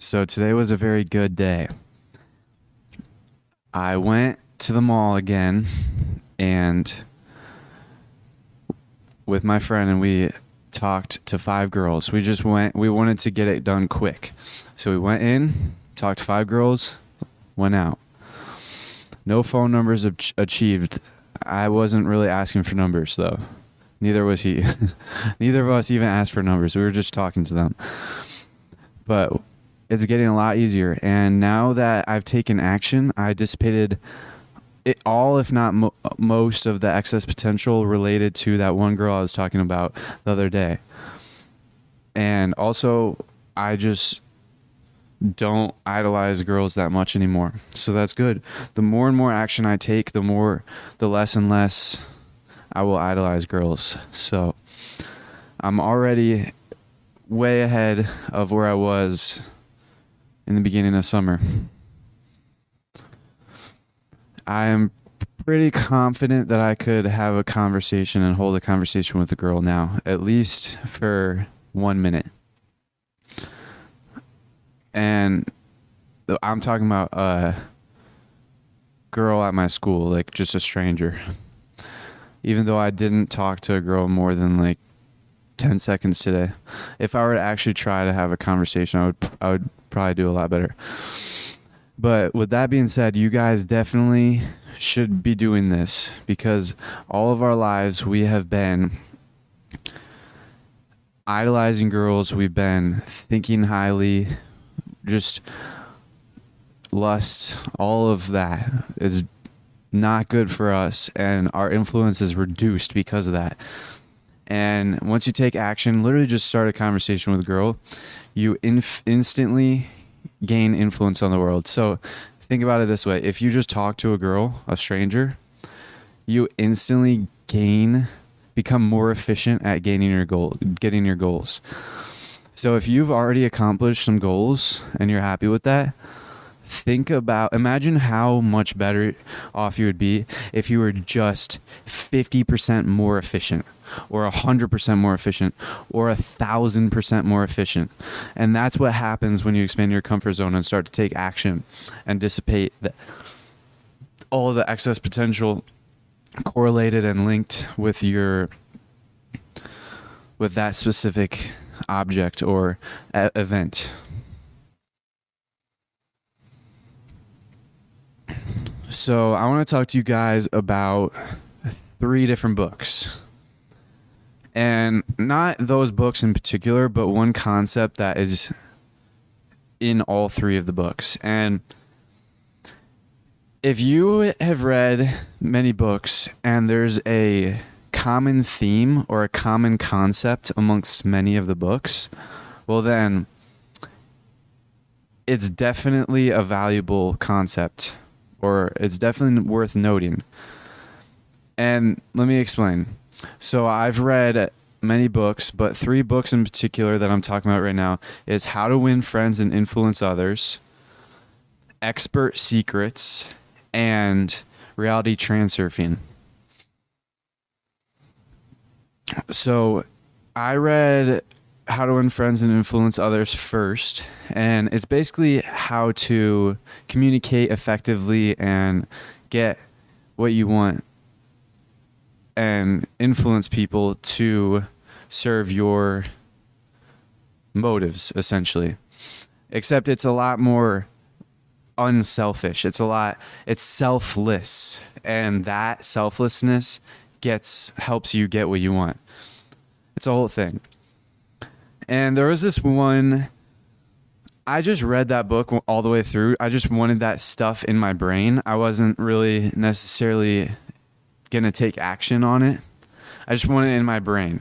So, today was a very good day. I went to the mall again and with my friend, and we talked to five girls. We just went, we wanted to get it done quick. So, we went in, talked to five girls, went out. No phone numbers ach- achieved. I wasn't really asking for numbers, though. Neither was he. Neither of us even asked for numbers. We were just talking to them. But it's getting a lot easier. And now that I've taken action, I dissipated it all, if not mo- most, of the excess potential related to that one girl I was talking about the other day. And also, I just don't idolize girls that much anymore. So that's good. The more and more action I take, the more, the less and less I will idolize girls. So I'm already way ahead of where I was in the beginning of summer. I am pretty confident that I could have a conversation and hold a conversation with a girl now, at least for one minute. And I'm talking about a girl at my school, like just a stranger. Even though I didn't talk to a girl more than like 10 seconds today. If I were to actually try to have a conversation, I would I would probably do a lot better. But with that being said, you guys definitely should be doing this because all of our lives we have been idolizing girls, we've been thinking highly, just lust, all of that is not good for us and our influence is reduced because of that. And once you take action, literally just start a conversation with a girl, you inf- instantly gain influence on the world. So think about it this way if you just talk to a girl, a stranger, you instantly gain, become more efficient at gaining your goal, getting your goals. So if you've already accomplished some goals and you're happy with that, think about imagine how much better off you would be if you were just 50% more efficient or 100% more efficient or a thousand percent more efficient and that's what happens when you expand your comfort zone and start to take action and dissipate the, all the excess potential correlated and linked with your with that specific object or a- event So, I want to talk to you guys about three different books. And not those books in particular, but one concept that is in all three of the books. And if you have read many books and there's a common theme or a common concept amongst many of the books, well, then it's definitely a valuable concept or it's definitely worth noting. And let me explain. So I've read many books, but three books in particular that I'm talking about right now is How to Win Friends and Influence Others, Expert Secrets, and Reality Transurfing. So I read how to win friends and influence others first and it's basically how to communicate effectively and get what you want and influence people to serve your motives essentially. Except it's a lot more unselfish. It's a lot it's selfless. And that selflessness gets helps you get what you want. It's a whole thing. And there was this one I just read that book all the way through. I just wanted that stuff in my brain. I wasn't really necessarily going to take action on it. I just want it in my brain.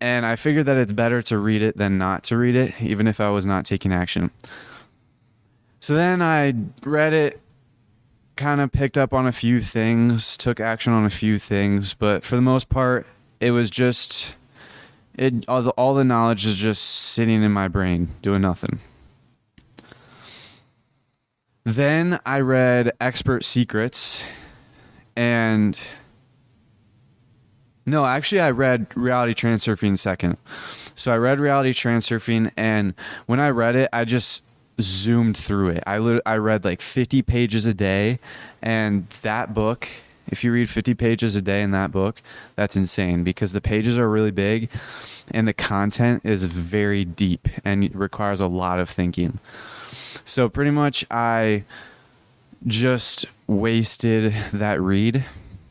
And I figured that it's better to read it than not to read it, even if I was not taking action. So then I read it, kind of picked up on a few things, took action on a few things, but for the most part, it was just it all the, all the knowledge is just sitting in my brain doing nothing. Then I read Expert Secrets and no, actually I read Reality Transurfing second. So I read Reality Transurfing and when I read it, I just zoomed through it. I I read like 50 pages a day and that book if you read 50 pages a day in that book, that's insane because the pages are really big and the content is very deep and requires a lot of thinking. So pretty much I just wasted that read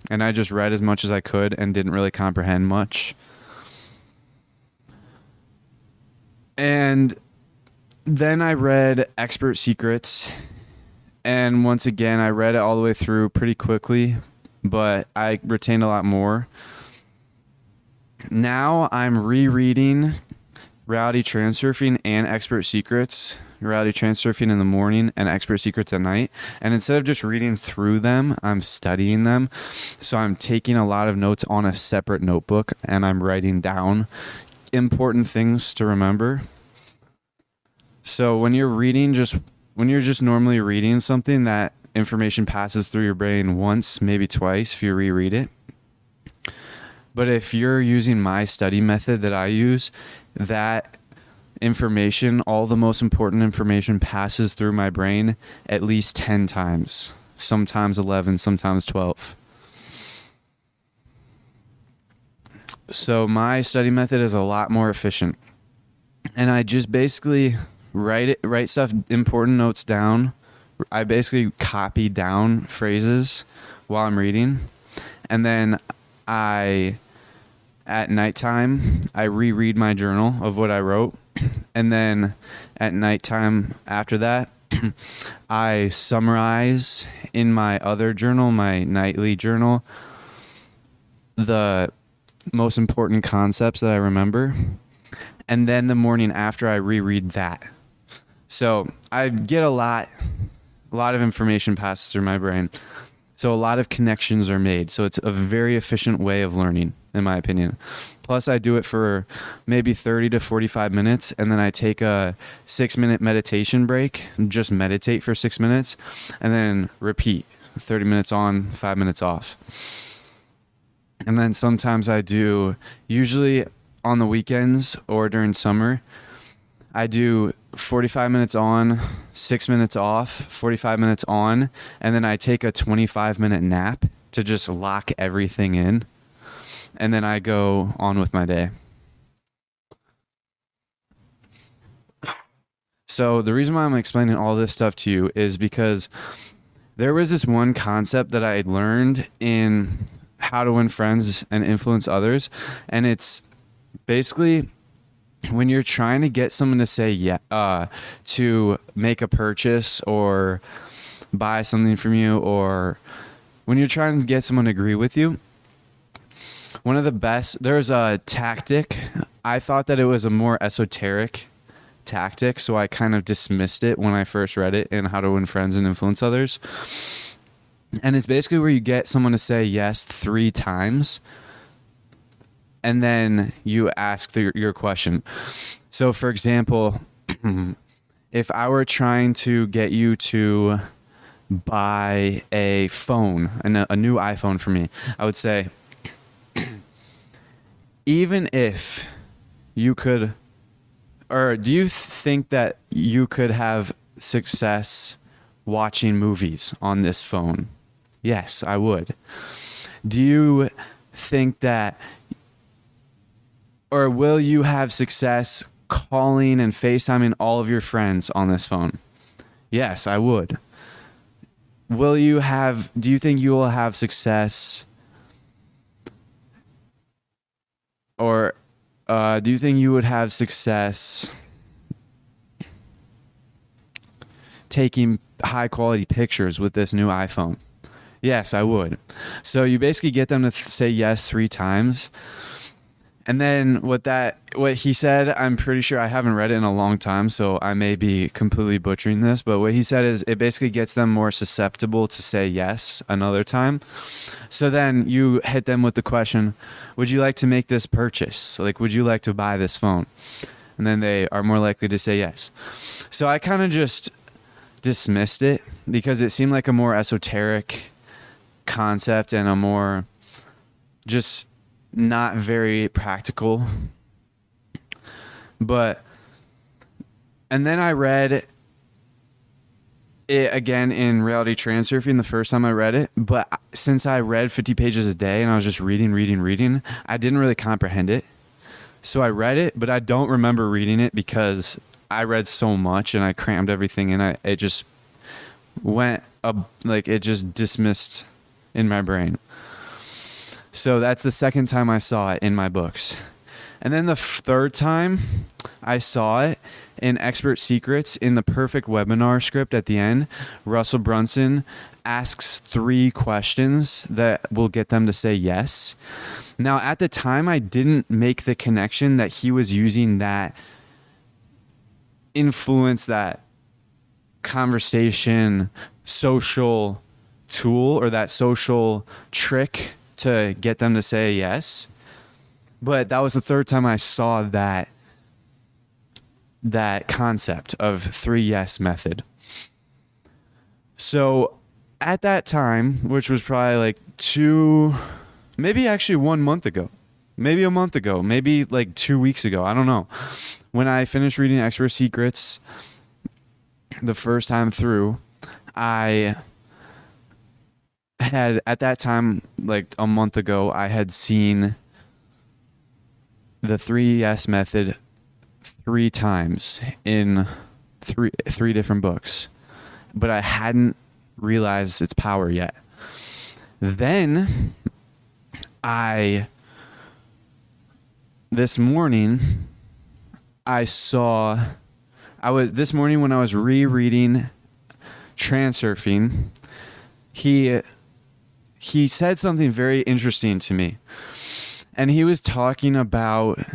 and I just read as much as I could and didn't really comprehend much. And then I read Expert Secrets and once again I read it all the way through pretty quickly but I retained a lot more. Now I'm rereading Reality Transurfing and Expert Secrets. Reality Transurfing in the morning and Expert Secrets at night. And instead of just reading through them, I'm studying them. So I'm taking a lot of notes on a separate notebook and I'm writing down important things to remember. So when you're reading just when you're just normally reading something that information passes through your brain once, maybe twice if you reread it. But if you're using my study method that I use, that information, all the most important information, passes through my brain at least 10 times, sometimes 11, sometimes 12. So my study method is a lot more efficient. And I just basically write it write stuff important notes down I basically copy down phrases while I'm reading, and then I at nighttime I reread my journal of what I wrote, and then at nighttime after that I summarize in my other journal, my nightly journal, the most important concepts that I remember. And then the morning after, I reread that. So I get a lot a lot of information passes through my brain. So a lot of connections are made. So it's a very efficient way of learning, in my opinion. Plus, I do it for maybe 30 to 45 minutes, and then I take a six minute meditation break, just meditate for six minutes, and then repeat 30 minutes on, five minutes off. And then sometimes I do, usually on the weekends or during summer, I do 45 minutes on, six minutes off, 45 minutes on, and then I take a 25 minute nap to just lock everything in. And then I go on with my day. So, the reason why I'm explaining all this stuff to you is because there was this one concept that I learned in How to Win Friends and Influence Others. And it's basically when you're trying to get someone to say yeah uh, to make a purchase or buy something from you or when you're trying to get someone to agree with you one of the best there's a tactic i thought that it was a more esoteric tactic so i kind of dismissed it when i first read it in how to win friends and influence others and it's basically where you get someone to say yes three times and then you ask the, your question. So, for example, if I were trying to get you to buy a phone, a, a new iPhone for me, I would say, even if you could, or do you think that you could have success watching movies on this phone? Yes, I would. Do you think that or will you have success calling and FaceTiming all of your friends on this phone? Yes, I would. Will you have, do you think you will have success? Or uh, do you think you would have success taking high quality pictures with this new iPhone? Yes, I would. So you basically get them to th- say yes three times And then what that what he said, I'm pretty sure I haven't read it in a long time, so I may be completely butchering this, but what he said is it basically gets them more susceptible to say yes another time. So then you hit them with the question, would you like to make this purchase? Like would you like to buy this phone? And then they are more likely to say yes. So I kind of just dismissed it because it seemed like a more esoteric concept and a more just not very practical. But and then I read it again in reality transurfing the first time I read it, but since I read 50 pages a day and I was just reading, reading, reading, I didn't really comprehend it. So I read it, but I don't remember reading it because I read so much and I crammed everything and I it just went up like it just dismissed in my brain. So that's the second time I saw it in my books. And then the third time I saw it in Expert Secrets in the perfect webinar script at the end, Russell Brunson asks three questions that will get them to say yes. Now, at the time, I didn't make the connection that he was using that influence, that conversation, social tool, or that social trick to get them to say yes. But that was the third time I saw that that concept of three yes method. So at that time, which was probably like two, maybe actually one month ago, maybe a month ago, maybe like two weeks ago, I don't know. When I finished reading Expert Secrets the first time through, I had at that time, like a month ago, I had seen the three yes method three times in three three different books, but I hadn't realized its power yet. Then I this morning I saw I was this morning when I was rereading Transurfing, he he said something very interesting to me. And he was talking about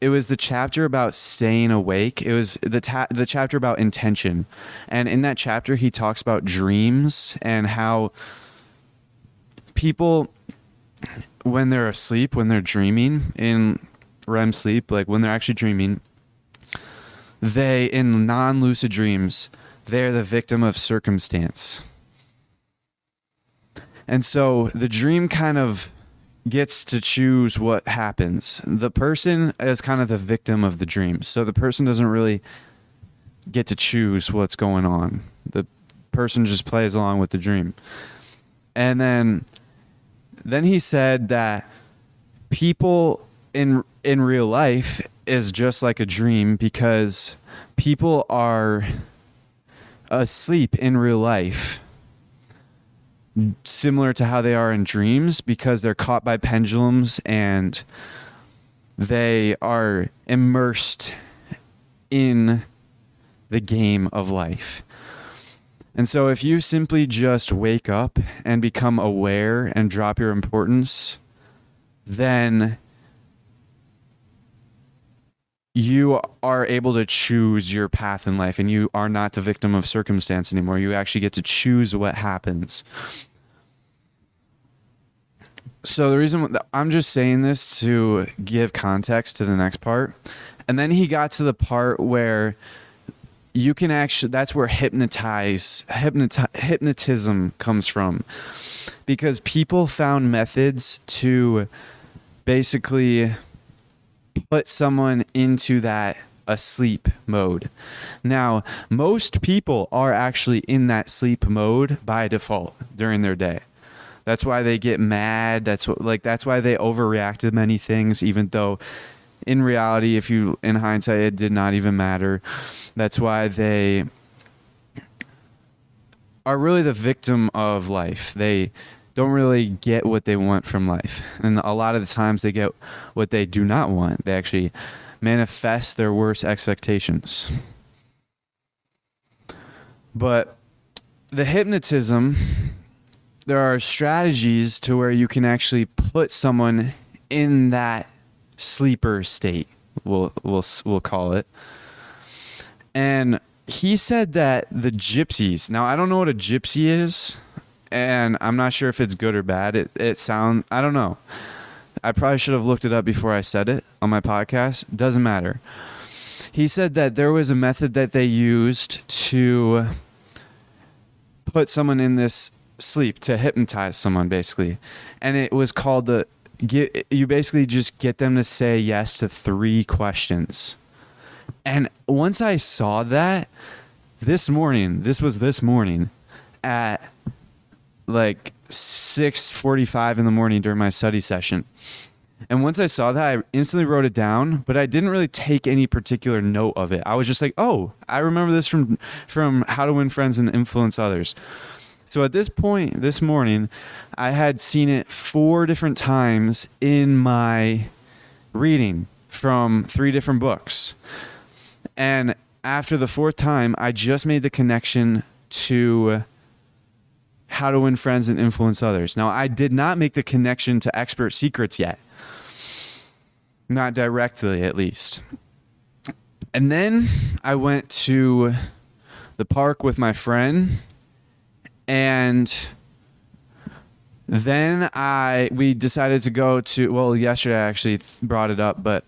it was the chapter about staying awake. It was the ta- the chapter about intention. And in that chapter he talks about dreams and how people when they're asleep, when they're dreaming in REM sleep, like when they're actually dreaming, they in non-lucid dreams, they're the victim of circumstance. And so the dream kind of gets to choose what happens. The person is kind of the victim of the dream. So the person doesn't really get to choose what's going on. The person just plays along with the dream. And then then he said that people in in real life is just like a dream because people are asleep in real life similar to how they are in dreams because they're caught by pendulums and they are immersed in the game of life. And so if you simply just wake up and become aware and drop your importance, then you are able to choose your path in life and you are not the victim of circumstance anymore. You actually get to choose what happens so the reason I'm just saying this to give context to the next part, and then he got to the part where you can actually that's where hypnotize hypnoti- hypnotism comes from because people found methods to basically put someone into that asleep mode. Now, most people are actually in that sleep mode by default during their day. That's why they get mad. That's what, like that's why they overreact to many things, even though in reality, if you in hindsight, it did not even matter. That's why they are really the victim of life. They don't really get what they want from life. And a lot of the times they get what they do not want. They actually manifest their worst expectations. But the hypnotism there are strategies to where you can actually put someone in that sleeper state. We'll we'll we'll call it. And he said that the gypsies. Now I don't know what a gypsy is, and I'm not sure if it's good or bad. It it sound I don't know. I probably should have looked it up before I said it on my podcast. Doesn't matter. He said that there was a method that they used to put someone in this sleep to hypnotize someone basically. And it was called the get you basically just get them to say yes to 3 questions. And once I saw that this morning, this was this morning at like 6:45 in the morning during my study session. And once I saw that, I instantly wrote it down, but I didn't really take any particular note of it. I was just like, "Oh, I remember this from from How to Win Friends and Influence Others." So at this point this morning, I had seen it four different times in my reading from three different books. And after the fourth time, I just made the connection to how to win friends and influence others. Now, I did not make the connection to expert secrets yet. Not directly, at least. And then I went to the park with my friend and then I we decided to go to well yesterday I actually brought it up but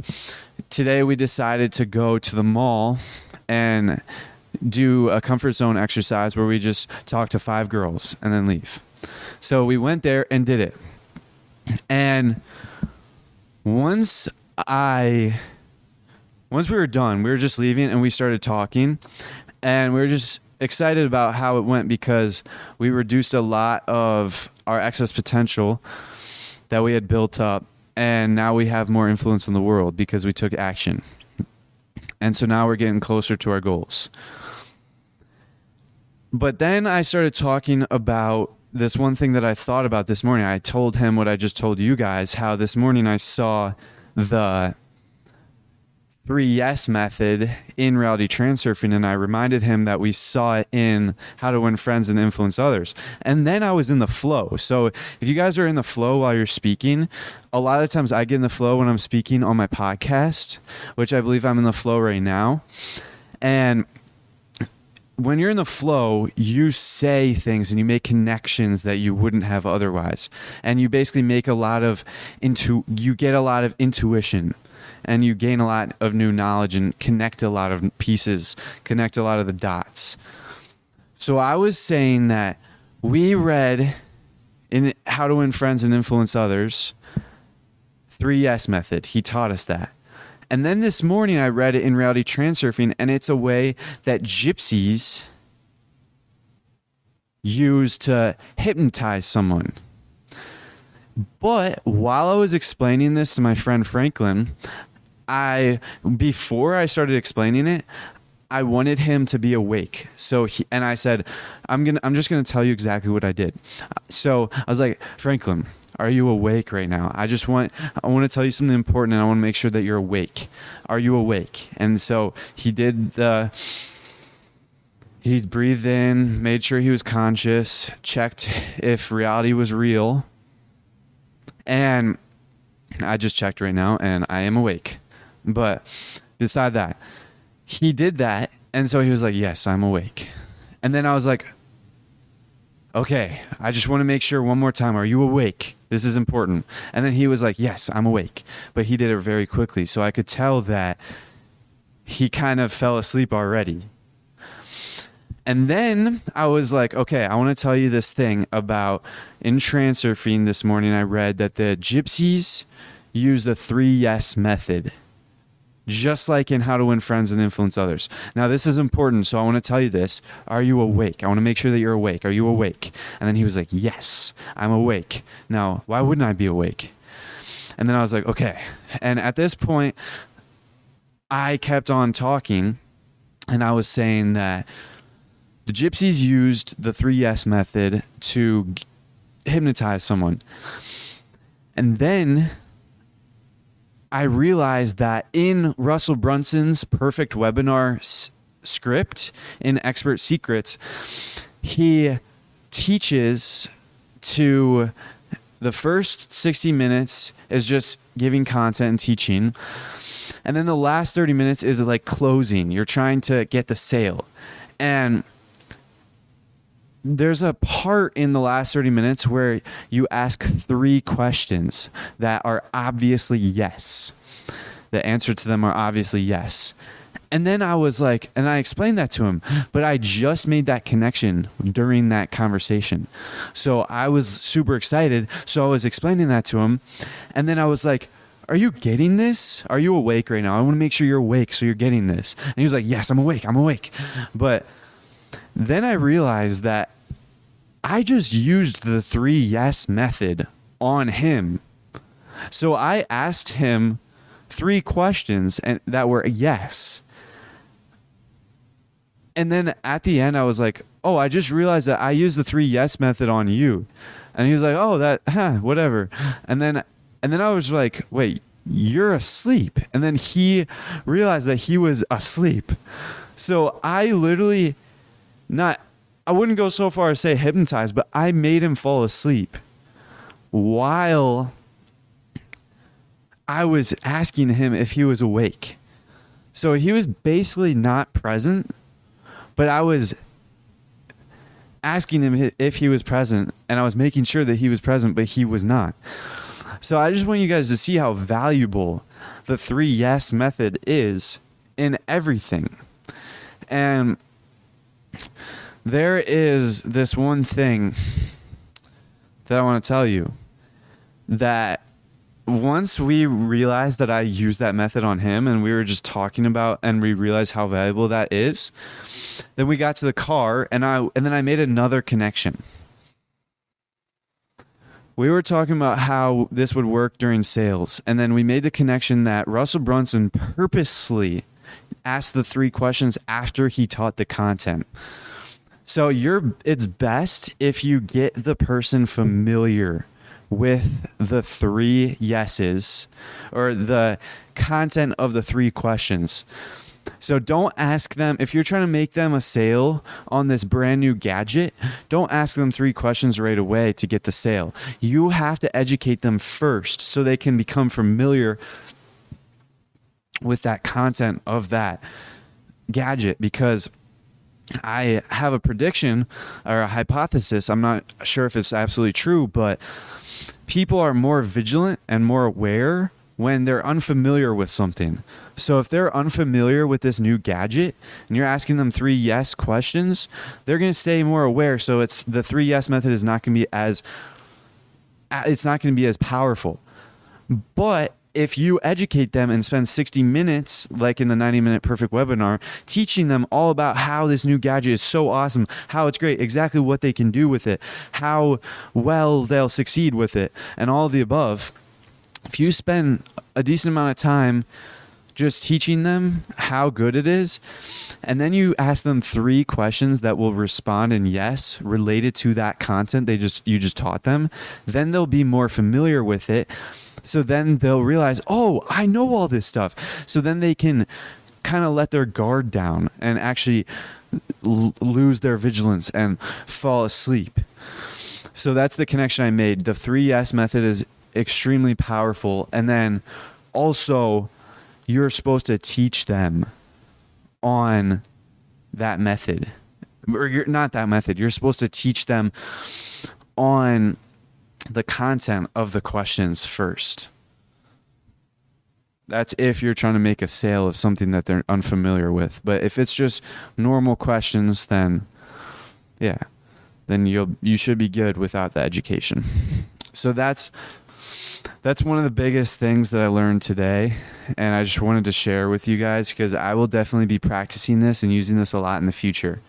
today we decided to go to the mall and do a comfort zone exercise where we just talk to five girls and then leave. So we went there and did it. And once I once we were done, we were just leaving and we started talking and we were just excited about how it went because we reduced a lot of our excess potential that we had built up and now we have more influence in the world because we took action. And so now we're getting closer to our goals. But then I started talking about this one thing that I thought about this morning. I told him what I just told you guys how this morning I saw the three yes method in reality transurfing and I reminded him that we saw it in how to win friends and influence others. And then I was in the flow. So if you guys are in the flow while you're speaking, a lot of times I get in the flow when I'm speaking on my podcast, which I believe I'm in the flow right now. And when you're in the flow, you say things and you make connections that you wouldn't have otherwise. And you basically make a lot of into you get a lot of intuition and you gain a lot of new knowledge and connect a lot of pieces, connect a lot of the dots. So I was saying that we read in How to Win Friends and Influence Others, 3 yes method. He taught us that. And then this morning I read it in Reality Transurfing, and it's a way that gypsies use to hypnotize someone. But while I was explaining this to my friend Franklin, I before I started explaining it, I wanted him to be awake. So he, and I said, I'm to I'm just to tell you exactly what I did. So I was like, Franklin, are you awake right now? I just want I want to tell you something important and I want to make sure that you're awake. Are you awake? And so he did the he breathed in, made sure he was conscious, checked if reality was real. And I just checked right now and I am awake. But beside that, he did that and so he was like, "Yes, I'm awake." And then I was like, okay, I just want to make sure one more time. Are you awake? This is important. And then he was like, yes, I'm awake. But he did it very quickly. So I could tell that he kind of fell asleep already. And then I was like, okay, I want to tell you this thing about in Transurfing this morning. I read that the gypsies use the three yes method just like in How to Win Friends and Influence Others. Now, this is important, so I want to tell you this. Are you awake? I want to make sure that you're awake. Are you awake? And then he was like, Yes, I'm awake. Now, why wouldn't I be awake? And then I was like, Okay. And at this point, I kept on talking, and I was saying that the gypsies used the three yes method to hypnotize someone. And then I realized that in Russell Brunson's perfect webinar s- script in Expert Secrets, he teaches to the first 60 minutes is just giving content and teaching. And then the last 30 minutes is like closing. You're trying to get the sale. And there's a part in the last 30 minutes where you ask three questions that are obviously yes. The answer to them are obviously yes. And then I was like, and I explained that to him, but I just made that connection during that conversation. So I was super excited. So I was explaining that to him. And then I was like, Are you getting this? Are you awake right now? I want to make sure you're awake so you're getting this. And he was like, Yes, I'm awake. I'm awake. But then I realized that I just used the three yes method on him. So I asked him three questions and that were yes. And then at the end, I was like, "Oh, I just realized that I used the three yes method on you," and he was like, "Oh, that, huh, whatever," and then, and then I was like, "Wait, you're asleep," and then he realized that he was asleep, so I literally, not, I wouldn't go so far as say hypnotized, but I made him fall asleep, while I was asking him if he was awake. So he was basically not present but I was asking him if he was present and I was making sure that he was present, but he was not. So I just want you guys to see how valuable the three yes method is in everything. And there is this one thing that I want to tell you that once we realized that I used that method on him and we were just talking about and we realized how valuable that is, then we got to the car and I and then I made another connection. We were talking about how this would work during sales and then we made the connection that Russell Brunson purposely asked the three questions after he taught the content. So you're it's best if you get the person familiar with the three yeses or the content of the three questions. So don't ask them if you're trying to make them a sale on this brand new gadget, don't ask them three questions right away to get the sale. You have to educate them first so they can become familiar with that content of that gadget because I have a prediction or a hypothesis. I'm not sure if it's absolutely true, but people are more vigilant and more aware when they're unfamiliar with something. So if they're unfamiliar with this new gadget and you're asking them three yes questions, they're going to stay more aware. So it's the three yes method is not going to be as it's not going to be as powerful. But if you educate them and spend 60 minutes, like in the 90 minute perfect webinar, teaching them all about how this new gadget is so awesome, how it's great, exactly what they can do with it, how well they'll succeed with it, and all the above, if you spend a decent amount of time just teaching them how good it is and then you ask them three questions that will respond in yes related to that content they just you just taught them then they'll be more familiar with it so then they'll realize, oh, I know all this stuff. So then they can kind of let their guard down and actually l- lose their vigilance and fall asleep. So that's the connection I made. The 3 yes method is extremely powerful. And then also, you're supposed to teach them on that method. Or you're not that method. You're supposed to teach them on the content of the questions first. That's if you're trying to make a sale of something that they're unfamiliar with. But if it's just normal questions, then yeah, then you'll you should be good without the education. So that's that's one of the biggest things that I learned today and I just wanted to share with you guys because I will definitely be practicing this and using this a lot in the future.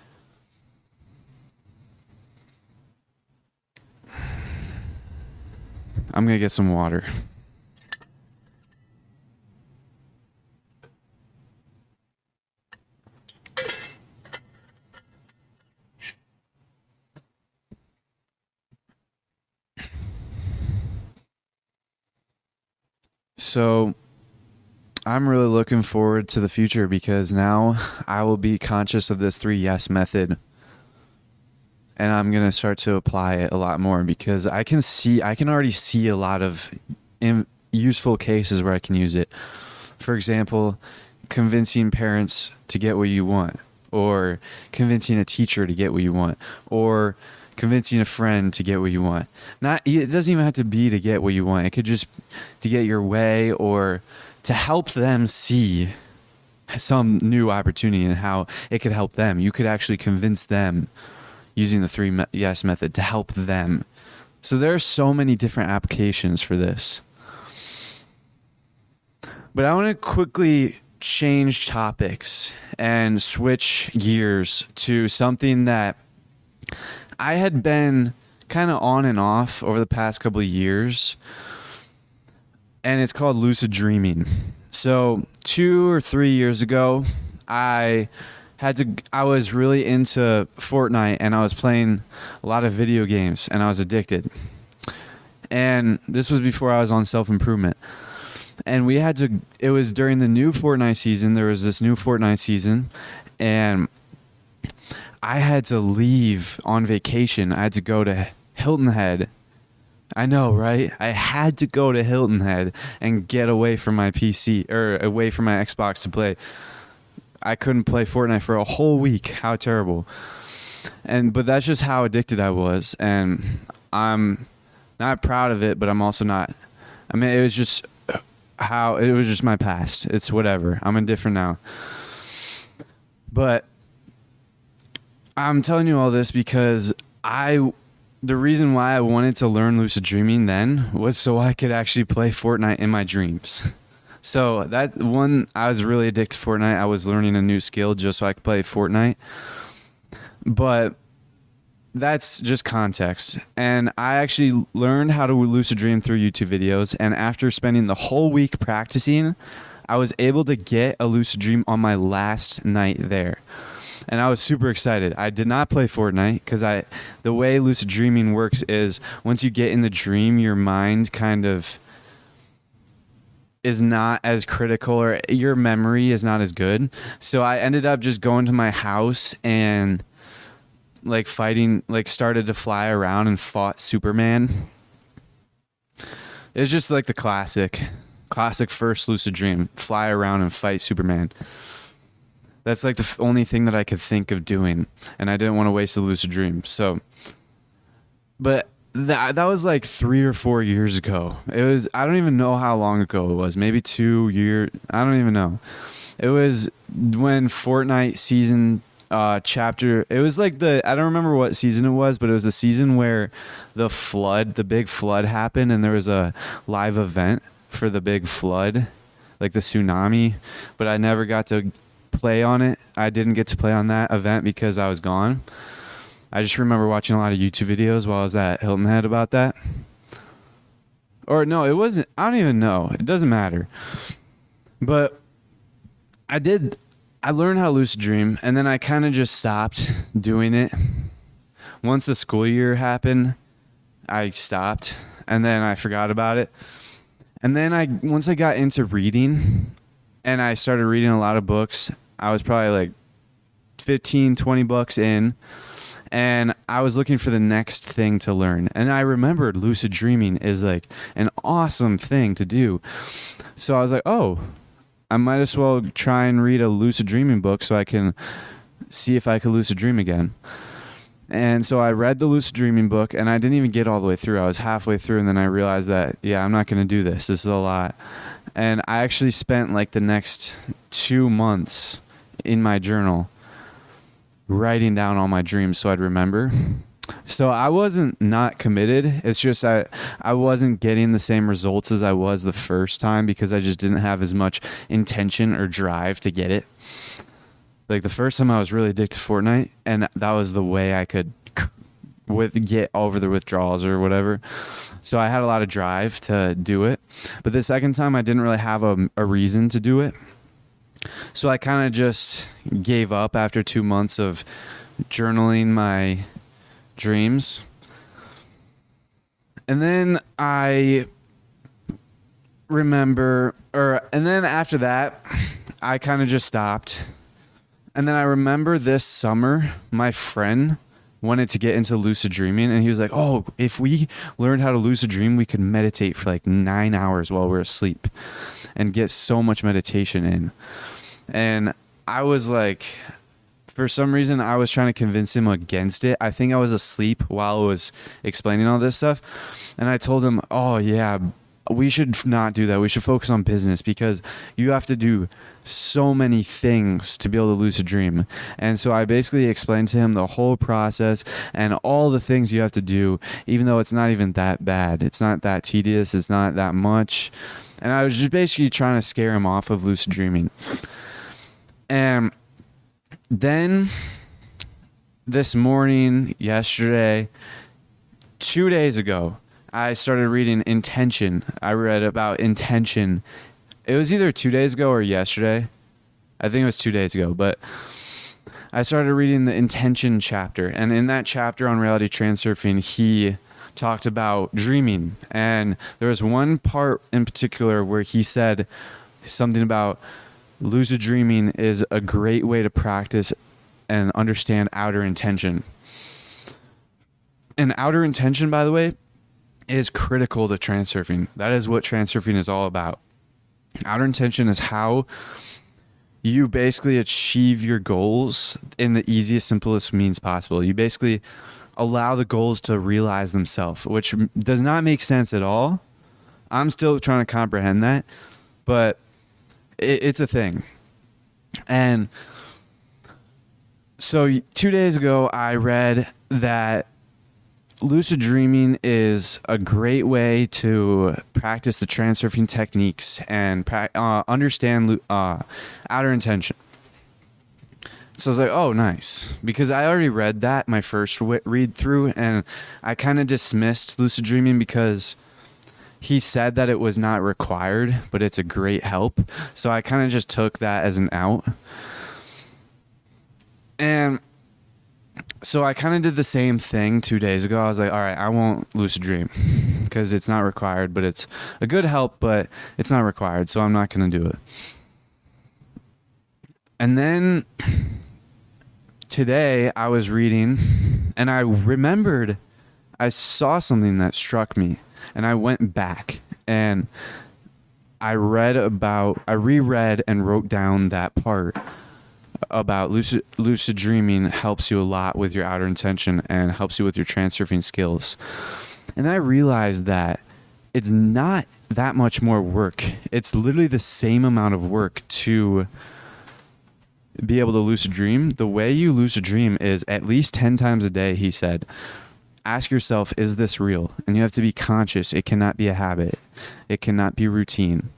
I'm to get some water. So I'm really looking forward to the future because now I will be conscious of this three yes method and I'm gonna start to apply it a lot more because I can see I can already see a lot of in, useful cases where I can use it. For example, convincing parents to get what you want, or convincing a teacher to get what you want, or convincing a friend to get what you want. Not it doesn't even have to be to get what you want. It could just to get your way or to help them see some new opportunity and how it could help them. You could actually convince them using the three yes method to help them. So there are so many different applications for this. But I want to quickly change topics and switch gears to something that I had been kind of on and off over the past couple of years. And it's called lucid dreaming. So, 2 or 3 years ago, I had to I was really into Fortnite and I was playing a lot of video games and I was addicted. And this was before I was on self-improvement. And we had to it was during the new Fortnite season there was this new Fortnite season and I had to leave on vacation. I had to go to Hilton Head. I know right? I had to go to Hilton Head and get away from my PC or away from my Xbox to play I couldn't play Fortnite for a whole week how terrible and but that's just how addicted I was and I'm not proud of it but I'm also not I mean it was just how it was just my past. It's whatever. I'm indifferent now. But I'm telling you all this because I the reason why I wanted to learn lucid dreaming then was so I could actually play Fortnite in my dreams. So that one I was really addicted to Fortnite. I was learning a new skill just so I could play Fortnite. But that's just context. And I actually learned how to lucid dream through YouTube videos. And after spending the whole week practicing, I was able to get a lucid dream on my last night there. And I was super excited. I did not play Fortnite because I, the way lucid dreaming works is once you get in the dream, your mind kind of is not as critical or your memory is not as good. So I ended up just going to my house and like fighting like started to fly around and fought Superman. It's just like the classic classic first lucid dream, fly around and fight Superman. That's like the only thing that I could think of doing and I didn't want to waste a lucid dream. So but that that was like 3 or 4 years ago. It was I don't even know how long ago it was. Maybe 2 year I don't even know. It was when Fortnite season uh, chapter. It was like the I don't remember what season it was, but it was the season where the flood, the big flood happened, and there was a live event for the big flood, like the tsunami. But I never got to play on it. I didn't get to play on that event because I was gone. I just remember watching a lot of YouTube videos while I was at Hilton Head about that. Or no, it wasn't. I don't even know. It doesn't matter. But I did I learned how to lucid dream, and then I kind of just stopped doing it. Once the school year happened, I stopped, and then I forgot about it. And then I once I got into reading, and I started reading a lot of books. I was probably like 15, 20 bucks in, and I was looking for the next thing to learn. And I remembered lucid dreaming is like an awesome thing to do. So I was like, oh, I might as well try and read a lucid dreaming book so I can see if I could lucid dream again. And so I read the lucid dreaming book and I didn't even get all the way through. I was halfway through and then I realized that, yeah, I'm not going to do this. This is a lot. And I actually spent like the next two months in my journal writing down all my dreams so I'd remember. So I wasn't not committed. It's just I I wasn't getting the same results as I was the first time because I just didn't have as much intention or drive to get it. Like the first time I was really addicted to Fortnite and that was the way I could with get over the withdrawals or whatever. So I had a lot of drive to do it. But the second time I didn't really have a, a reason to do it. So I kind of just gave up after 2 months of journaling my dreams. And then I remember or and then after that I kind of just stopped. And then I remember this summer my friend wanted to get into lucid dreaming and he was like oh if we learned how to lucid dream we could meditate for like nine hours while we're asleep and get so much meditation in and i was like for some reason i was trying to convince him against it i think i was asleep while i was explaining all this stuff and i told him oh yeah we should not do that we should focus on business because you have to do so many things to be able to lucid dream. And so I basically explained to him the whole process and all the things you have to do, even though it's not even that bad. It's not that tedious, it's not that much. And I was just basically trying to scare him off of lucid dreaming. And then this morning, yesterday, two days ago, I started reading Intention. I read about intention it was either two days ago or yesterday. I think it was two days ago, but I started reading the intention chapter, and in that chapter on reality transurfing, he talked about dreaming, and there was one part in particular where he said something about lucid dreaming is a great way to practice and understand outer intention. And outer intention, by the way, is critical to transurfing. That is what transurfing is all about. Outer intention is how you basically achieve your goals in the easiest, simplest means possible. You basically allow the goals to realize themselves, which does not make sense at all. I'm still trying to comprehend that, but it, it's a thing. And so two days ago, I read that lucid dreaming is a great way to practice the transurfing techniques and uh, understand uh, outer intention. So I was like, oh, nice. Because I already read that my first read through, and I kind of dismissed lucid dreaming because he said that it was not required, but it's a great help. So I kind of just took that as an out. And so I kind of did the same thing two days ago. I was like, all right, I won't lucid dream because it's not required, but it's a good help, but it's not required, so I'm not going to do it. And then today I was reading and I remembered I saw something that struck me and I went back and I read about I reread and wrote down that part about lucid, lucid dreaming helps you a lot with your outer intention and helps you with your transurfing skills. And then I realized that it's not that much more work. It's literally the same amount of work to be able to lucid dream. The way you lucid dream is at least 10 times a day, he said. Ask yourself, is this real? And you have to be conscious. It cannot be a habit, it cannot be routine.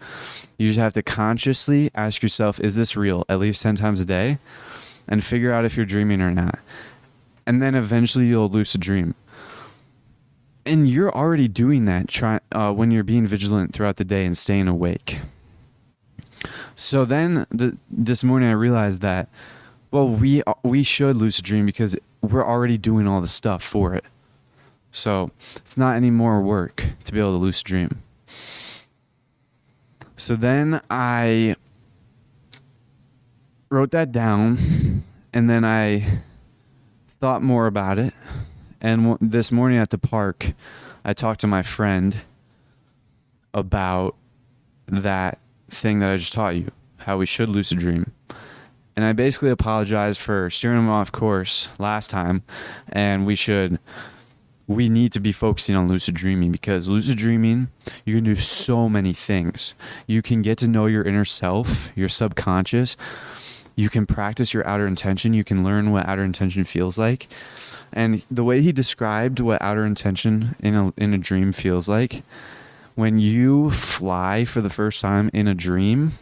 You just have to consciously ask yourself, is this real at least 10 times a day? And figure out if you're dreaming or not. And then eventually you'll lucid dream. And you're already doing that try, uh, when you're being vigilant throughout the day and staying awake. So then the, this morning I realized that, well, we, we should lucid dream because we're already doing all the stuff for it. So it's not any more work to be able to lucid dream. So then I wrote that down and then I thought more about it. And w- this morning at the park, I talked to my friend about that thing that I just taught you, how we should lucid dream. And I basically apologized for steering him off course last time, and we should we need to be focusing on lucid dreaming because lucid dreaming, you can do so many things. You can get to know your inner self, your subconscious. You can practice your outer intention. You can learn what outer intention feels like. And the way he described what outer intention in a, in a dream feels like, when you fly for the first time in a dream,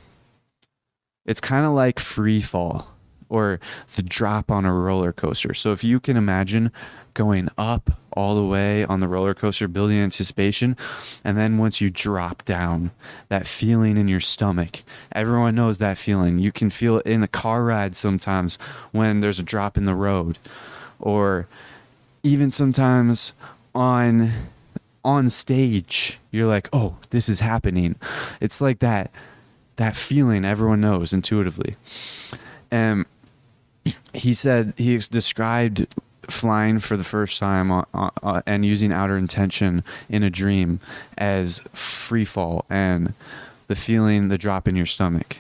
it's kind of like free fall or the drop on a roller coaster. So if you can imagine going up all the way on the roller coaster, building anticipation. And then once you drop down, that feeling in your stomach, everyone knows that feeling. You can feel it in a car ride sometimes when there's a drop in the road, or even sometimes on on stage you're like oh this is happening it's like that that feeling everyone knows intuitively and he said he described flying for the first time uh, uh, and using outer intention in a dream as free fall and the feeling, the drop in your stomach.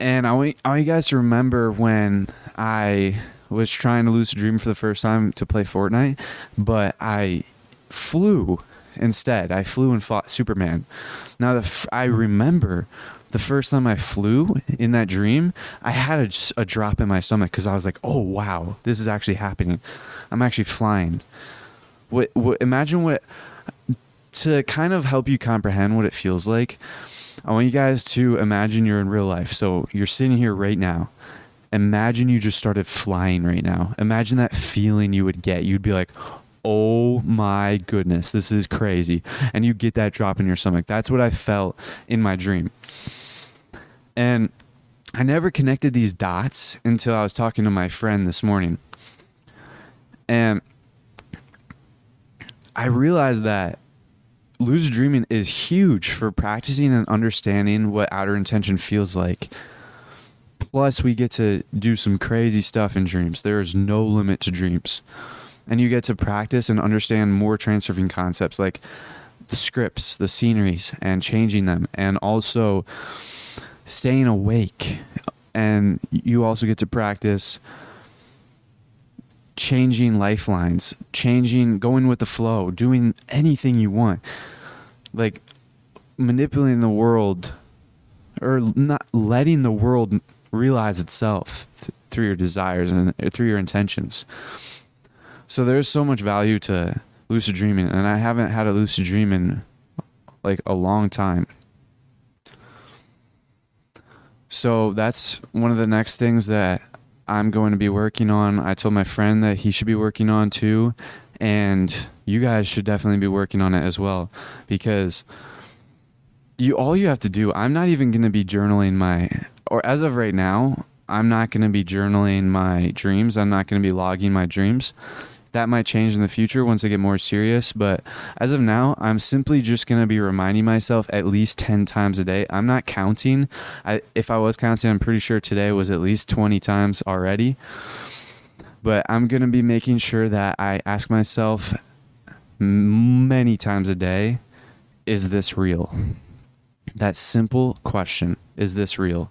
And I want, I want you guys to remember when I was trying to lucid dream for the first time to play Fortnite, but I flew instead. I flew and fought Superman. Now, the f- I remember the first time I flew in that dream, I had a, a drop in my stomach because I was like, "Oh wow, this is actually happening. I'm actually flying." What, what? Imagine what to kind of help you comprehend what it feels like. I want you guys to imagine you're in real life. So you're sitting here right now. Imagine you just started flying right now. Imagine that feeling you would get. You'd be like, oh my goodness, this is crazy. And you get that drop in your stomach. That's what I felt in my dream. And I never connected these dots until I was talking to my friend this morning. And I realized that lucid dreaming is huge for practicing and understanding what outer intention feels like. Plus, we get to do some crazy stuff in dreams. There is no limit to dreams. And you get to practice and understand more transurfing concepts like the scripts, the sceneries, and changing them. And also, staying awake and you also get to practice changing lifelines changing going with the flow doing anything you want. Like manipulating the world or not letting the world realize itself th- through your desires and through your intentions. So there's so much value to lucid dreaming and i haven't had a lucid dream in like a long time so that's one of the next things that I'm going to be working on. I told my friend that he should be working on too. And you guys should definitely be working on it as well because you all you have to do i'm not even going to be journaling my or as of right now i'm not going to be journaling my dreams i'm not going to be logging my dreams that might change in the future once I get more serious. But as of now, I'm simply just going to be reminding myself at least 10 times a day. I'm not counting. I, if I was counting, I'm pretty sure today was at least 20 times already. But I'm going to be making sure that I ask myself many times a day is this real? That simple question is this real?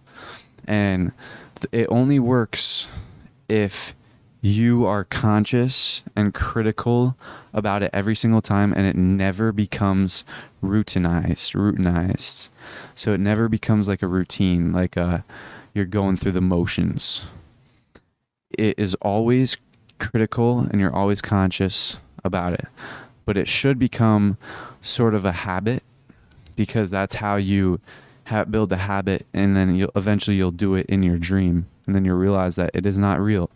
And it only works if you are conscious and critical about it every single time and it never becomes routinized routinized. So it never becomes like a routine like a uh, you're going through the motions. It is always critical and you're always conscious about it. But it should become sort of a habit because that's how you ha- build the habit and then you'll eventually you'll do it in your dream and then you'll realize that it is not real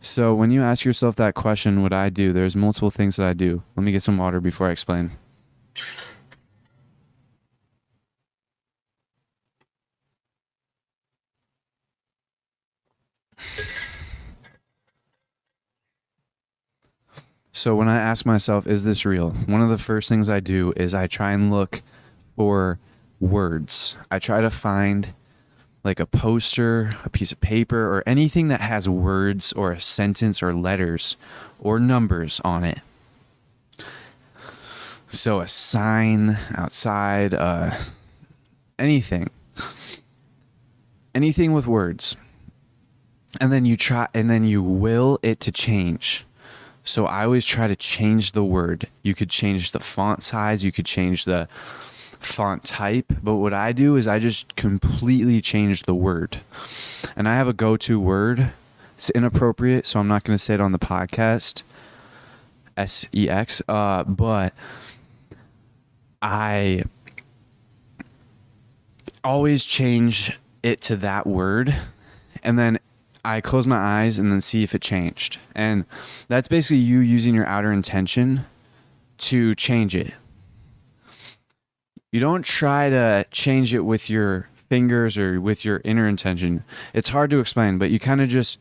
so when you ask yourself that question, what I do, there's multiple things that I do. Let me get some water before I explain. So when I ask myself, is this real? One of the first things I do is I try and look for words. I try to find like a poster, a piece of paper, or anything that has words or a sentence or letters or numbers on it. So a sign outside, uh, anything, anything with words, and then you try, and then you will it to change. So I always try to change the word. You could change the font size. You could change the font type, but what I do is I just completely change the word. And I have a go to word. It's inappropriate, so I'm not going to say it on the podcast. S E X. Uh, but I always change it to that word. And then I close my eyes and then see if it changed. And that's basically you using your outer intention to change it. You don't try to change it with your fingers or with your inner intention. It's hard to explain, but you kind of just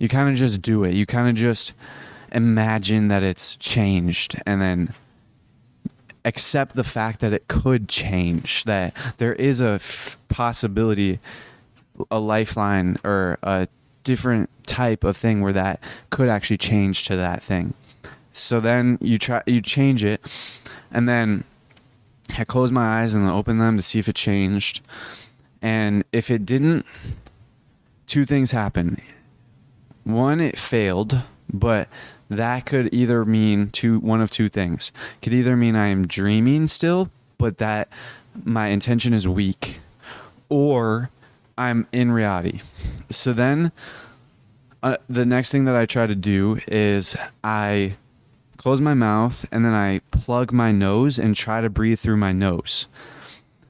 you kind of just do it. You kind of just imagine that it's changed and then accept the fact that it could change, that there is a f- possibility, a lifeline or a different type of thing where that could actually change to that thing. So then you try you change it and then I close my eyes and open them to see if it changed. And if it didn't, two things happen. One, it failed, but that could either mean two one of two things. Could either mean I am dreaming still, but that my intention is weak, or I'm in reality. So then uh, the next thing that I try to do is I close my mouth and then I plug my nose and try to breathe through my nose.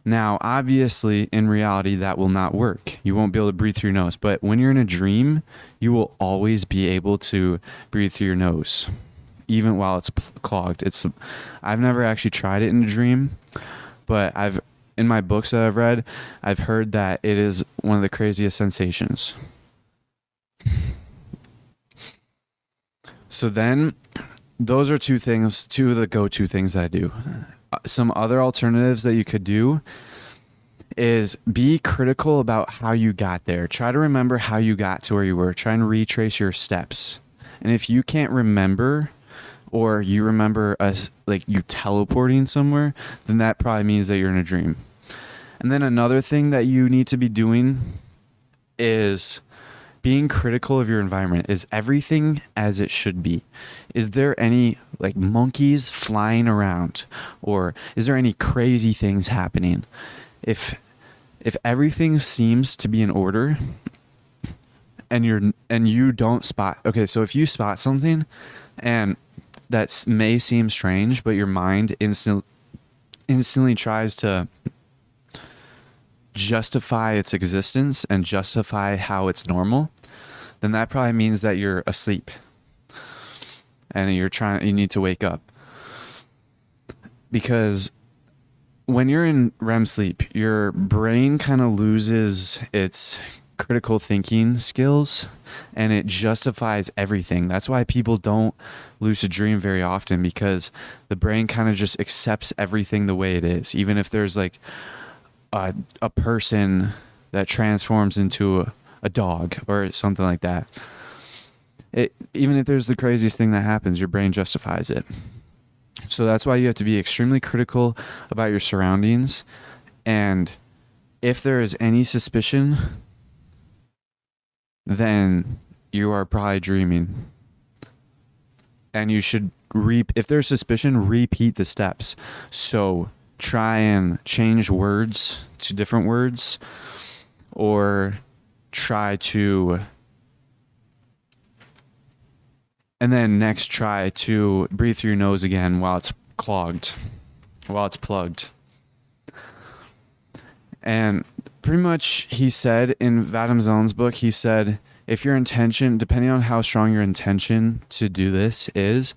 Now, obviously, in reality, that will not work. You won't be able to breathe through your nose. But when you're in a dream, you will always be able to breathe through your nose, even while it's clogged. It's, I've never actually tried it in a dream, but I've in my books that I've read, I've heard that it is one of the craziest sensations. So then, those are two things, two of the go-to things I do uh, some other alternatives that you could do is be critical about how you got there. Try to remember how you got to where you were. Try and retrace your steps. And if you can't remember or you remember us like you teleporting somewhere, then that probably means that you're in a dream. And then another thing that you need to be doing is being critical of your environment. Is everything as it should be? Is there any like monkeys flying around or is there any crazy things happening? If if everything seems to be in order and you're and you don't spot okay, so if you spot something and that may seem strange, but your mind instant, instantly tries to justify its existence and justify how it's normal, then that probably means that you're asleep and you're trying you need to wake up. Because when you're in REM sleep, your brain kind of loses its critical thinking skills and it justifies everything. That's why people don't lucid dream very often because the brain kind of just accepts everything the way it is. Even if there's like a, a person that transforms into a, a dog or something like that. It, even if there's the craziest thing that happens, your brain justifies it. So that's why you have to be extremely critical about your surroundings. And if there is any suspicion, then you are probably dreaming. And you should reap if there's suspicion, repeat the steps. So try and change words to different words or try to and then next try to breathe through your nose again while it's clogged while it's plugged and pretty much he said in Vadim Zeland's book he said if your intention depending on how strong your intention to do this is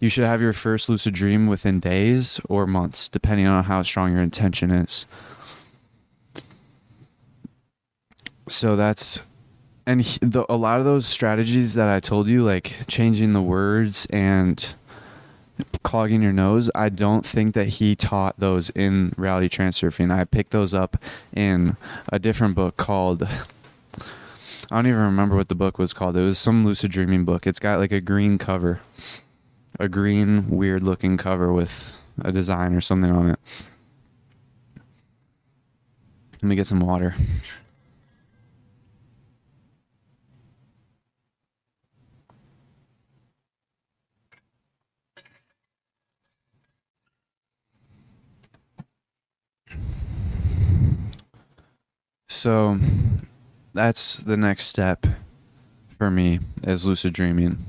you should have your first lucid dream within days or months, depending on how strong your intention is. So that's and he, the, a lot of those strategies that I told you, like changing the words and clogging your nose, I don't think that he taught those in reality transurfing. I picked those up in a different book called. I don't even remember what the book was called. It was some lucid dreaming book. It's got like a green cover a green, weird looking cover with a design or something on it. Let me get some water. So that's the next step for me is lucid dreaming.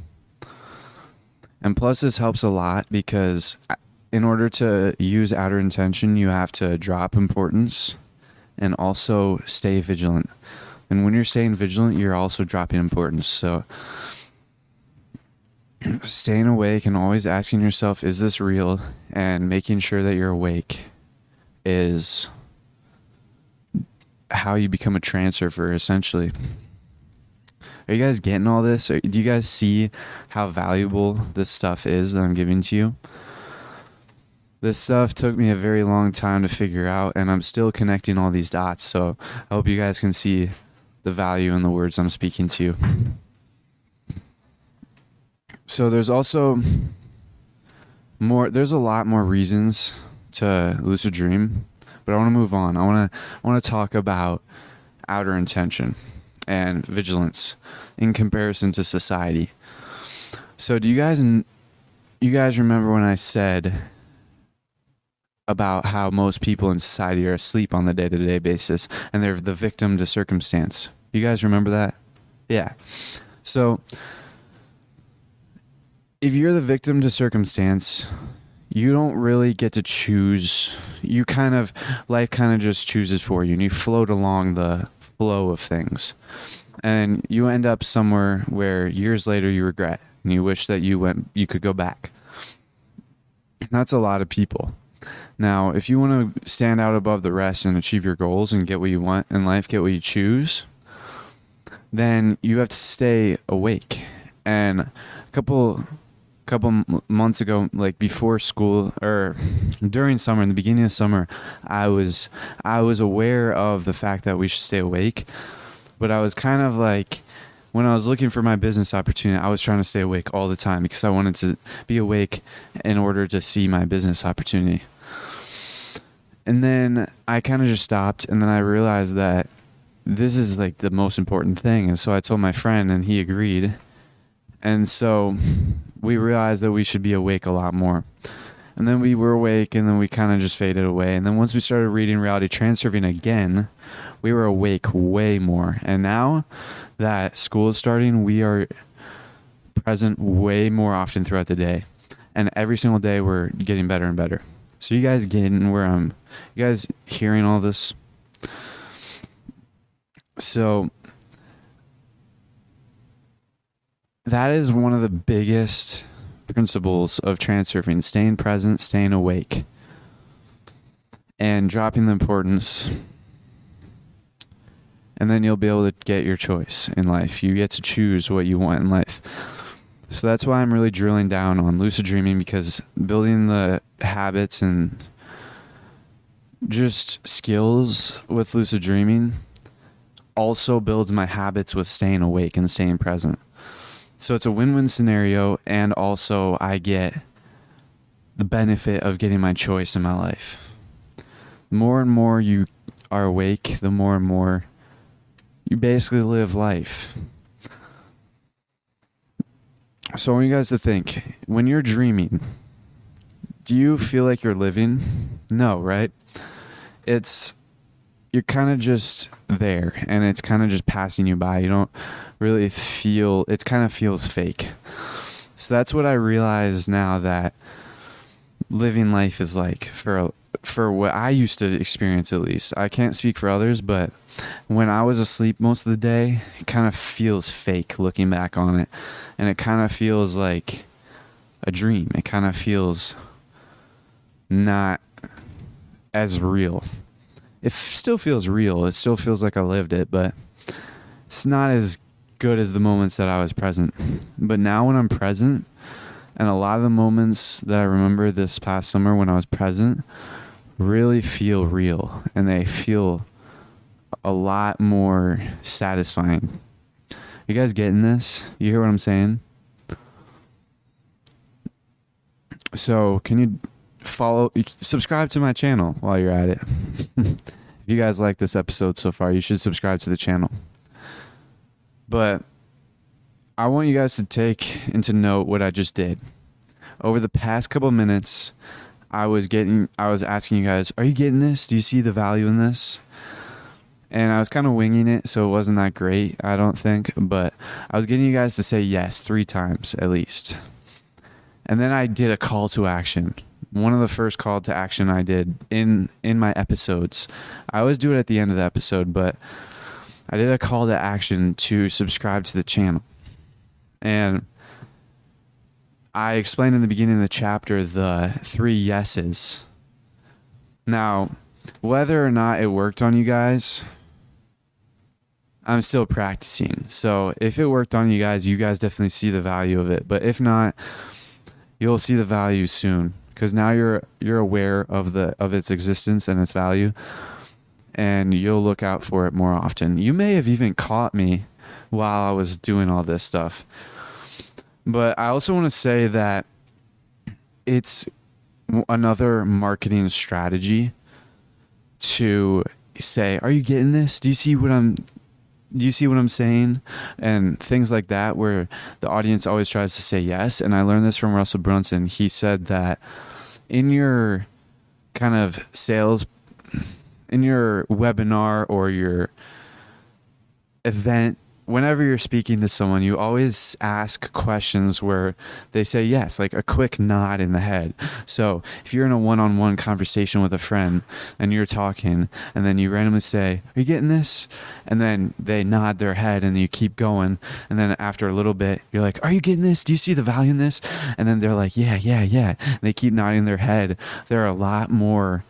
And plus, this helps a lot because uh, in order to use outer intention, you have to drop importance and also stay vigilant. And when you're staying vigilant, you're also dropping importance. So, staying awake and always asking yourself, is this real? And making sure that you're awake is how you become a transurfer, essentially. Are you guys getting all this? Or do you guys see how valuable this stuff is that I'm giving to you? This stuff took me a very long time to figure out, and I'm still connecting all these dots. So I hope you guys can see the value in the words I'm speaking to. You. So there's also more there's a lot more reasons to lucid dream, but I want to move on. I want to I want to talk about outer intention and vigilance in comparison to society. So do you guys you guys remember when I said about how most people in society are asleep on the day-to-day basis and they're the victim to circumstance. You guys remember that? Yeah. So if you're the victim to circumstance, you don't really get to choose. You kind of life kind of just chooses for you and you float along the flow of things. And you end up somewhere where years later you regret and you wish that you went you could go back. That's a lot of people. Now, if you want to stand out above the rest and achieve your goals and get what you want in life, get what you choose, then you have to stay awake. And a couple couple months ago like before school or during summer in the beginning of summer i was i was aware of the fact that we should stay awake but i was kind of like when i was looking for my business opportunity i was trying to stay awake all the time because i wanted to be awake in order to see my business opportunity and then I kind of just stopped, and then I realized that this is like the most important thing. And so I told my friend, and he agreed. And so we realized that we should be awake a lot more. And then we were awake, and then we kind of just faded away. And then once we started reading Reality Transurfing again, we were awake way more. And now that school is starting, we are present way more often throughout the day. And every single day, we're getting better and better. So you guys getting where I'm you guys hearing all this? So that is one of the biggest principles of transurfing, staying present, staying awake. And dropping the importance and then you'll be able to get your choice in life. You get to choose what you want in life. So that's why I'm really drilling down on lucid dreaming because building the habits and just skills with lucid dreaming also builds my habits with staying awake and staying present. So it's a win win scenario, and also I get the benefit of getting my choice in my life. The more and more you are awake, the more and more you basically live life. So I want you guys to think when you're dreaming, do you feel like you're living? No, right? It's you're kind of just there and it's kind of just passing you by. You don't really feel it kind of feels fake. So that's what I realize now that living life is like for for what I used to experience at least. I can't speak for others, but when I was asleep most of the day, it kind of feels fake looking back on it. And it kind of feels like a dream. It kind of feels not as real. It still feels real. It still feels like I lived it, but it's not as good as the moments that I was present. But now when I'm present, and a lot of the moments that I remember this past summer when I was present really feel real and they feel a lot more satisfying. You guys getting this? You hear what I'm saying? So, can you follow subscribe to my channel while you're at it. if you guys like this episode so far, you should subscribe to the channel. But I want you guys to take into note what I just did. Over the past couple minutes, I was getting I was asking you guys, "Are you getting this? Do you see the value in this?" and I was kind of winging it, so it wasn't that great, I don't think. But I was getting you guys to say yes three times at least. And then I did a call to action. One of the first call to action I did in in my episodes. I always do it at the end of the episode, but I did a call to action to subscribe to the channel. And I explained in the beginning of the chapter the three yeses. Now, whether or not it worked on you guys, I'm still practicing. So if it worked on you guys, you guys definitely see the value of it. But if not, you'll see the value soon because now you're you're aware of the of its existence and its value. and you'll look out for it more often. You may have even caught me while I was doing all this stuff. But I also want to say that it's another marketing strategy to say, "Are you getting this? Do you see what I'm you see what I'm saying? And things like that, where the audience always tries to say yes. And I learned this from Russell Brunson. He said that in your kind of sales, in your webinar or your event whenever you're speaking to someone, you always ask questions where they say yes, like a quick nod in the head. So if you're in a one on one conversation with a friend and you're talking, and then you randomly say, Are you getting this? And then they nod their head and you keep going. And then after a little bit, you're like, Are you getting this? Do you see the value in this? And then they're like, Yeah, yeah, yeah. And they keep nodding their head. They're a lot more,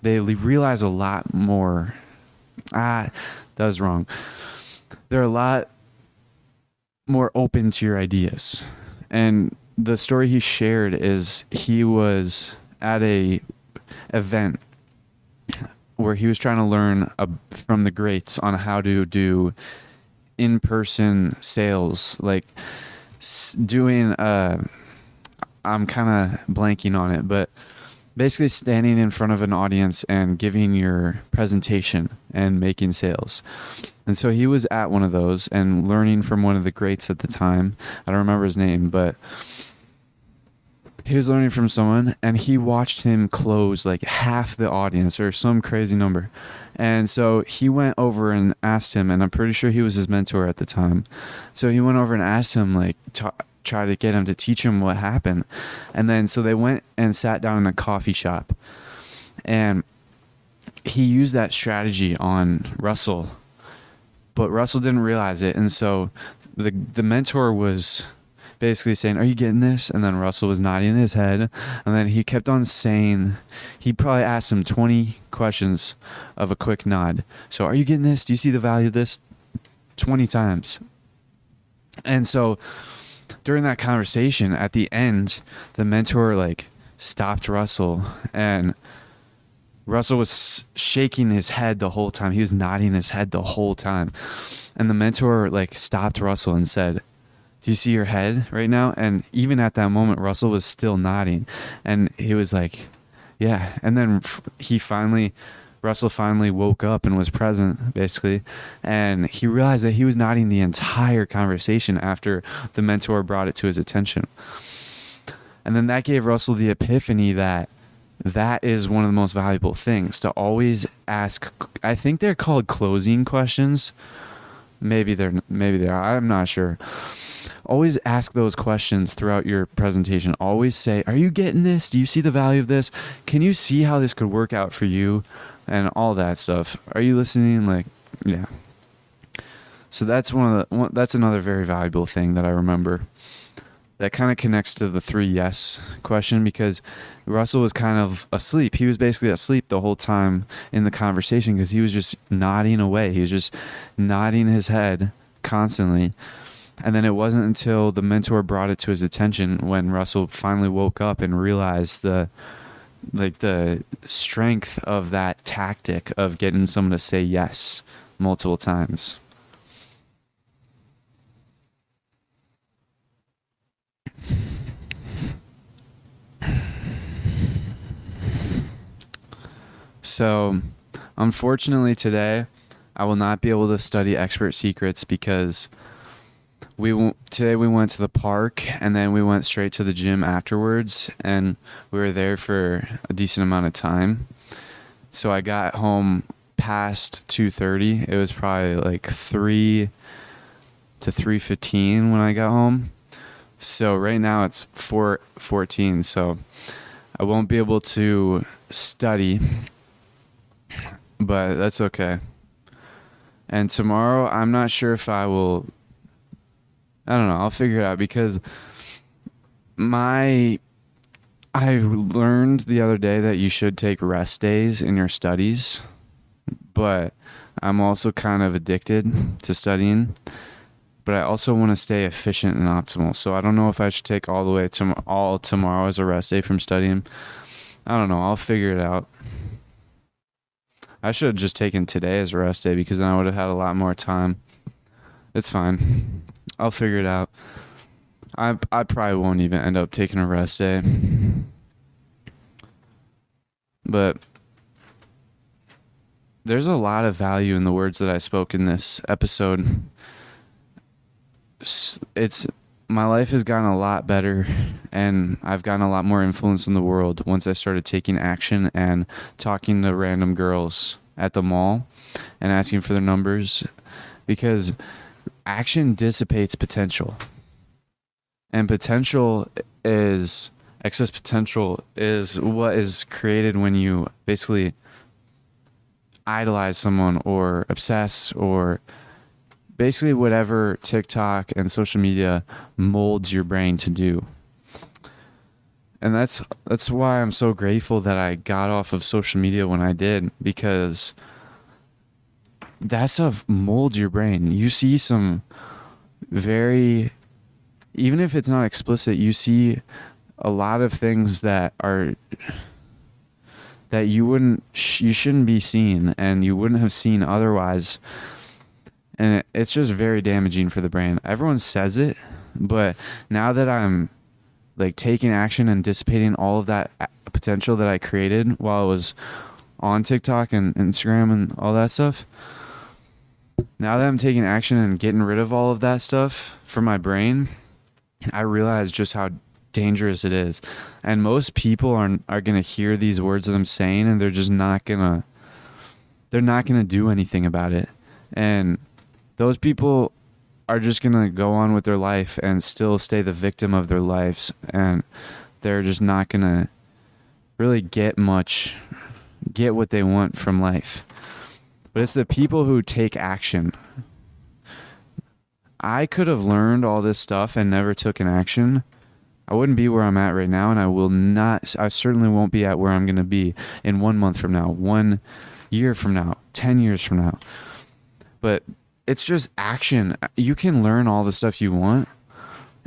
they realize a lot more. Ah, that was wrong they're a lot more open to your ideas. And the story he shared is he was at a event where he was trying to learn uh, from the greats on how to do in-person sales like doing uh I'm kind of blanking on it but basically standing in front of an audience and giving your presentation and making sales and so he was at one of those and learning from one of the greats at the time. I don't remember his name, but he was learning from someone and he watched him close like half the audience or some crazy number. And so he went over and asked him, and I'm pretty sure he was his mentor at the time. So he went over and asked him, like, try to get him to teach him what happened. And then so they went and sat down in a coffee shop. And he used that strategy on Russell but Russell didn't realize it, and so the the mentor was basically saying, "Are you getting this?" And then Russell was nodding his head, and then he kept on saying, he probably asked him twenty questions of a quick nod. So, are you getting this? Do you see the value of this? Twenty times, and so during that conversation, at the end, the mentor like stopped Russell and Russell was shaking his head the whole time. He was nodding his head the whole time. And the mentor like stopped Russell and said, "Do you see your head right now?" And even at that moment Russell was still nodding. And he was like, "Yeah." And then he finally Russell finally woke up and was present, basically, and he realized that he was nodding the entire conversation after the mentor brought it to his attention. And then that gave Russell the epiphany that that is one of the most valuable things to always ask i think they're called closing questions. Maybe they're maybe they are i'm not sure. Always ask those questions throughout your presentation. Always say are you getting this? Do you see the value of this? Can you see how this could work out for you and all that stuff are you listening like yeah so that's one of the one, that's another very valuable thing that i remember that kind of connects to the three yes question because Russell was kind of asleep. He was basically asleep the whole time in the conversation because he was just nodding away. He was just nodding his head constantly. And then it wasn't until the mentor brought it to his attention when Russell finally woke up and realized the like the strength of that tactic of getting someone to say yes multiple times. So, unfortunately, today I will not be able to study expert secrets because we today we went to the park and then we went straight to the gym afterwards and we were there for a decent amount of time. So I got home past 2:30. It was probably like 3 to 3:15 when I got home. So right now it's 4:14, so I won't be able to study but that's okay. And tomorrow, I'm not sure if I will. I don't know. I'll figure it out because my. I learned the other day that you should take rest days in your studies, but I'm also kind of addicted to studying. But I also want to stay efficient and optimal. So I don't know if I should take all the way to all tomorrow as a rest day from studying. I don't know. I'll figure it out. I should have just taken today as a rest day because then I would have had a lot more time. It's fine. I'll figure it out. I I probably won't even end up taking a rest day. But there's a lot of value in the words that I spoke in this episode. It's my life has gotten a lot better and I've gotten a lot more influence in the world once I started taking action and talking to random girls at the mall and asking for their numbers because action dissipates potential. And potential is excess potential is what is created when you basically idolize someone or obsess or basically whatever TikTok and social media molds your brain to do. And that's that's why I'm so grateful that I got off of social media when I did because that stuff molds your brain. You see some very even if it's not explicit, you see a lot of things that are that you wouldn't you shouldn't be seen and you wouldn't have seen otherwise and it's just very damaging for the brain everyone says it but now that i'm like taking action and dissipating all of that uh, potential that i created while i was on tiktok and instagram and all that stuff now that i'm taking action and getting rid of all of that stuff from my brain i realize just how dangerous it is. And most people are are going to hear these words that I'm saying and they're just not going to they're not going to do anything about it. And those people are just going to go on with their life and still stay the victim of their lives and they're just not going to really get much get what they want from life. But it's the people who take action. I could have learned all this stuff and never took an action I wouldn't be where I'm at right now, and I will not. I certainly won't be at where I'm going to be in one month from now, one year from now, ten years from now. But it's just action. You can learn all the stuff you want.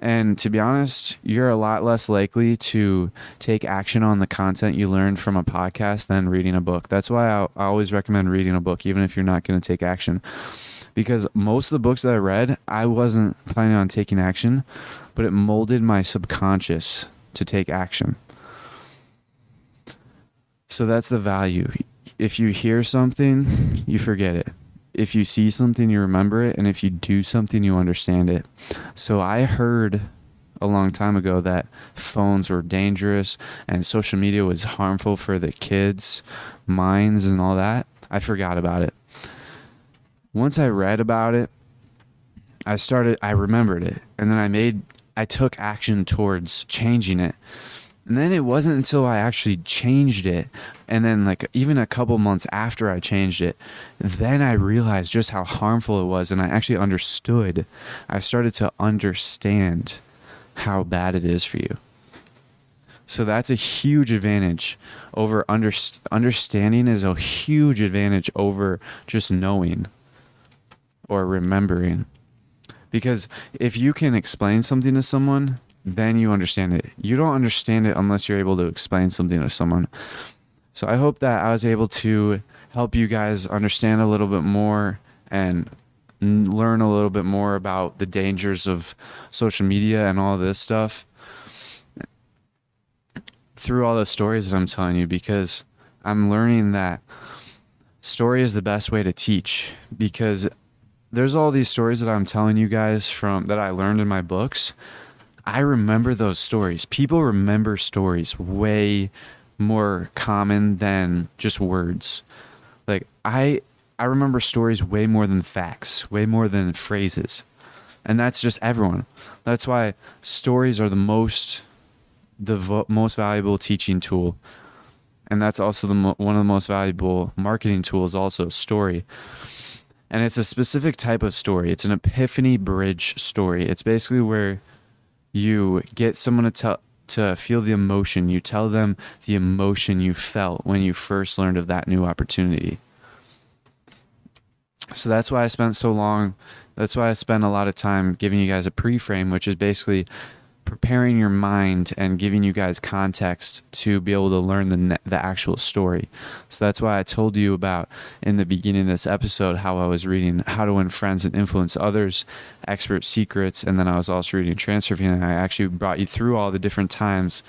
And to be honest, you're a lot less likely to take action on the content you learned from a podcast than reading a book. That's why I, I always recommend reading a book, even if you're not going to take action. Because most of the books that I read, I wasn't planning on taking action but it molded my subconscious to take action. So that's the value. If you hear something, you forget it. If you see something, you remember it. And if you do something, you understand it. So I heard a long time ago that phones were dangerous and social media was harmful for the kids' minds and all that. I forgot about it. Once I read about it, I started, I remembered it. And then I made I took action towards changing it. And then it wasn't until I actually changed it, and then like even a couple months after I changed it, then I realized just how harmful it was, and I actually understood. I started to understand how bad it is for you. So that's a huge advantage over under, understanding is a huge advantage over just knowing or remembering. Because if you can explain something to someone, then you understand it. You don't understand it unless you're able to explain something to someone. So I hope that I was able to help you guys understand a little bit more and learn a little bit more about the dangers of social media and all this stuff through all the stories that I'm telling you because I'm learning that story is the best way to teach because there's all these stories that I'm telling you guys from that I learned in my books. I remember those stories. People remember stories way more common than just words. Like I I remember stories way more than facts, way more than phrases. And that's just everyone. That's why stories are the most the vo- most valuable teaching tool. And that's also the mo- one of the most valuable marketing tools also, story and it's a specific type of story. It's an epiphany bridge story. It's basically where you get someone to tell to feel the emotion. You tell them the emotion you felt when you first learned of that new opportunity. So that's why I spent so long. That's why I spent a lot of time giving you guys a pre-frame, which is basically preparing your mind and giving you guys context to be able to learn the ne- the actual story. So that's why I told you about in the beginning of this episode how I was reading How to Win Friends and Influence Others, Expert Secrets, and then I was also reading Transurfing. I actually brought you through all the different times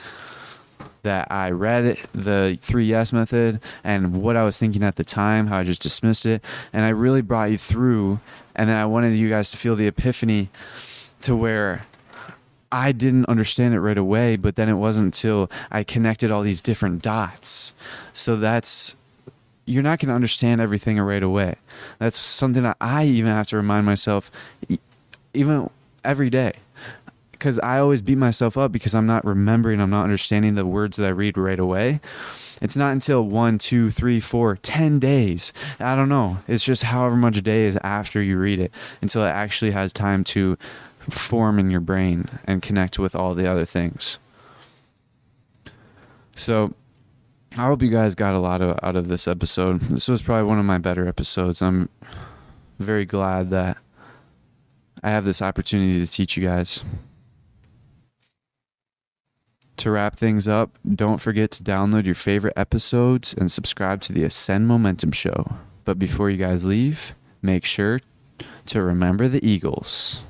that I read the three yes method and what I was thinking at the time, how I just dismissed it. And I really brought you through. And then I wanted you guys to feel the epiphany to where I didn't understand it right away, but then it wasn't until I connected all these different dots. So that's, you're not going to understand everything right away. That's something that I even have to remind myself, even every day because I always beat myself up because I'm not remembering, I'm not understanding the words that I read right away. It's not until one, two, three, four, ten days. I don't know. It's just however much days after you read it until it actually has time to form in your brain and connect with all the other things. So I hope you guys got a lot of, out of this episode. This was probably one of my better episodes. I'm very glad that I have this opportunity to teach you guys to wrap things up, don't forget to download your favorite episodes and subscribe to the Ascend Momentum Show. But before you guys leave, make sure to remember the Eagles.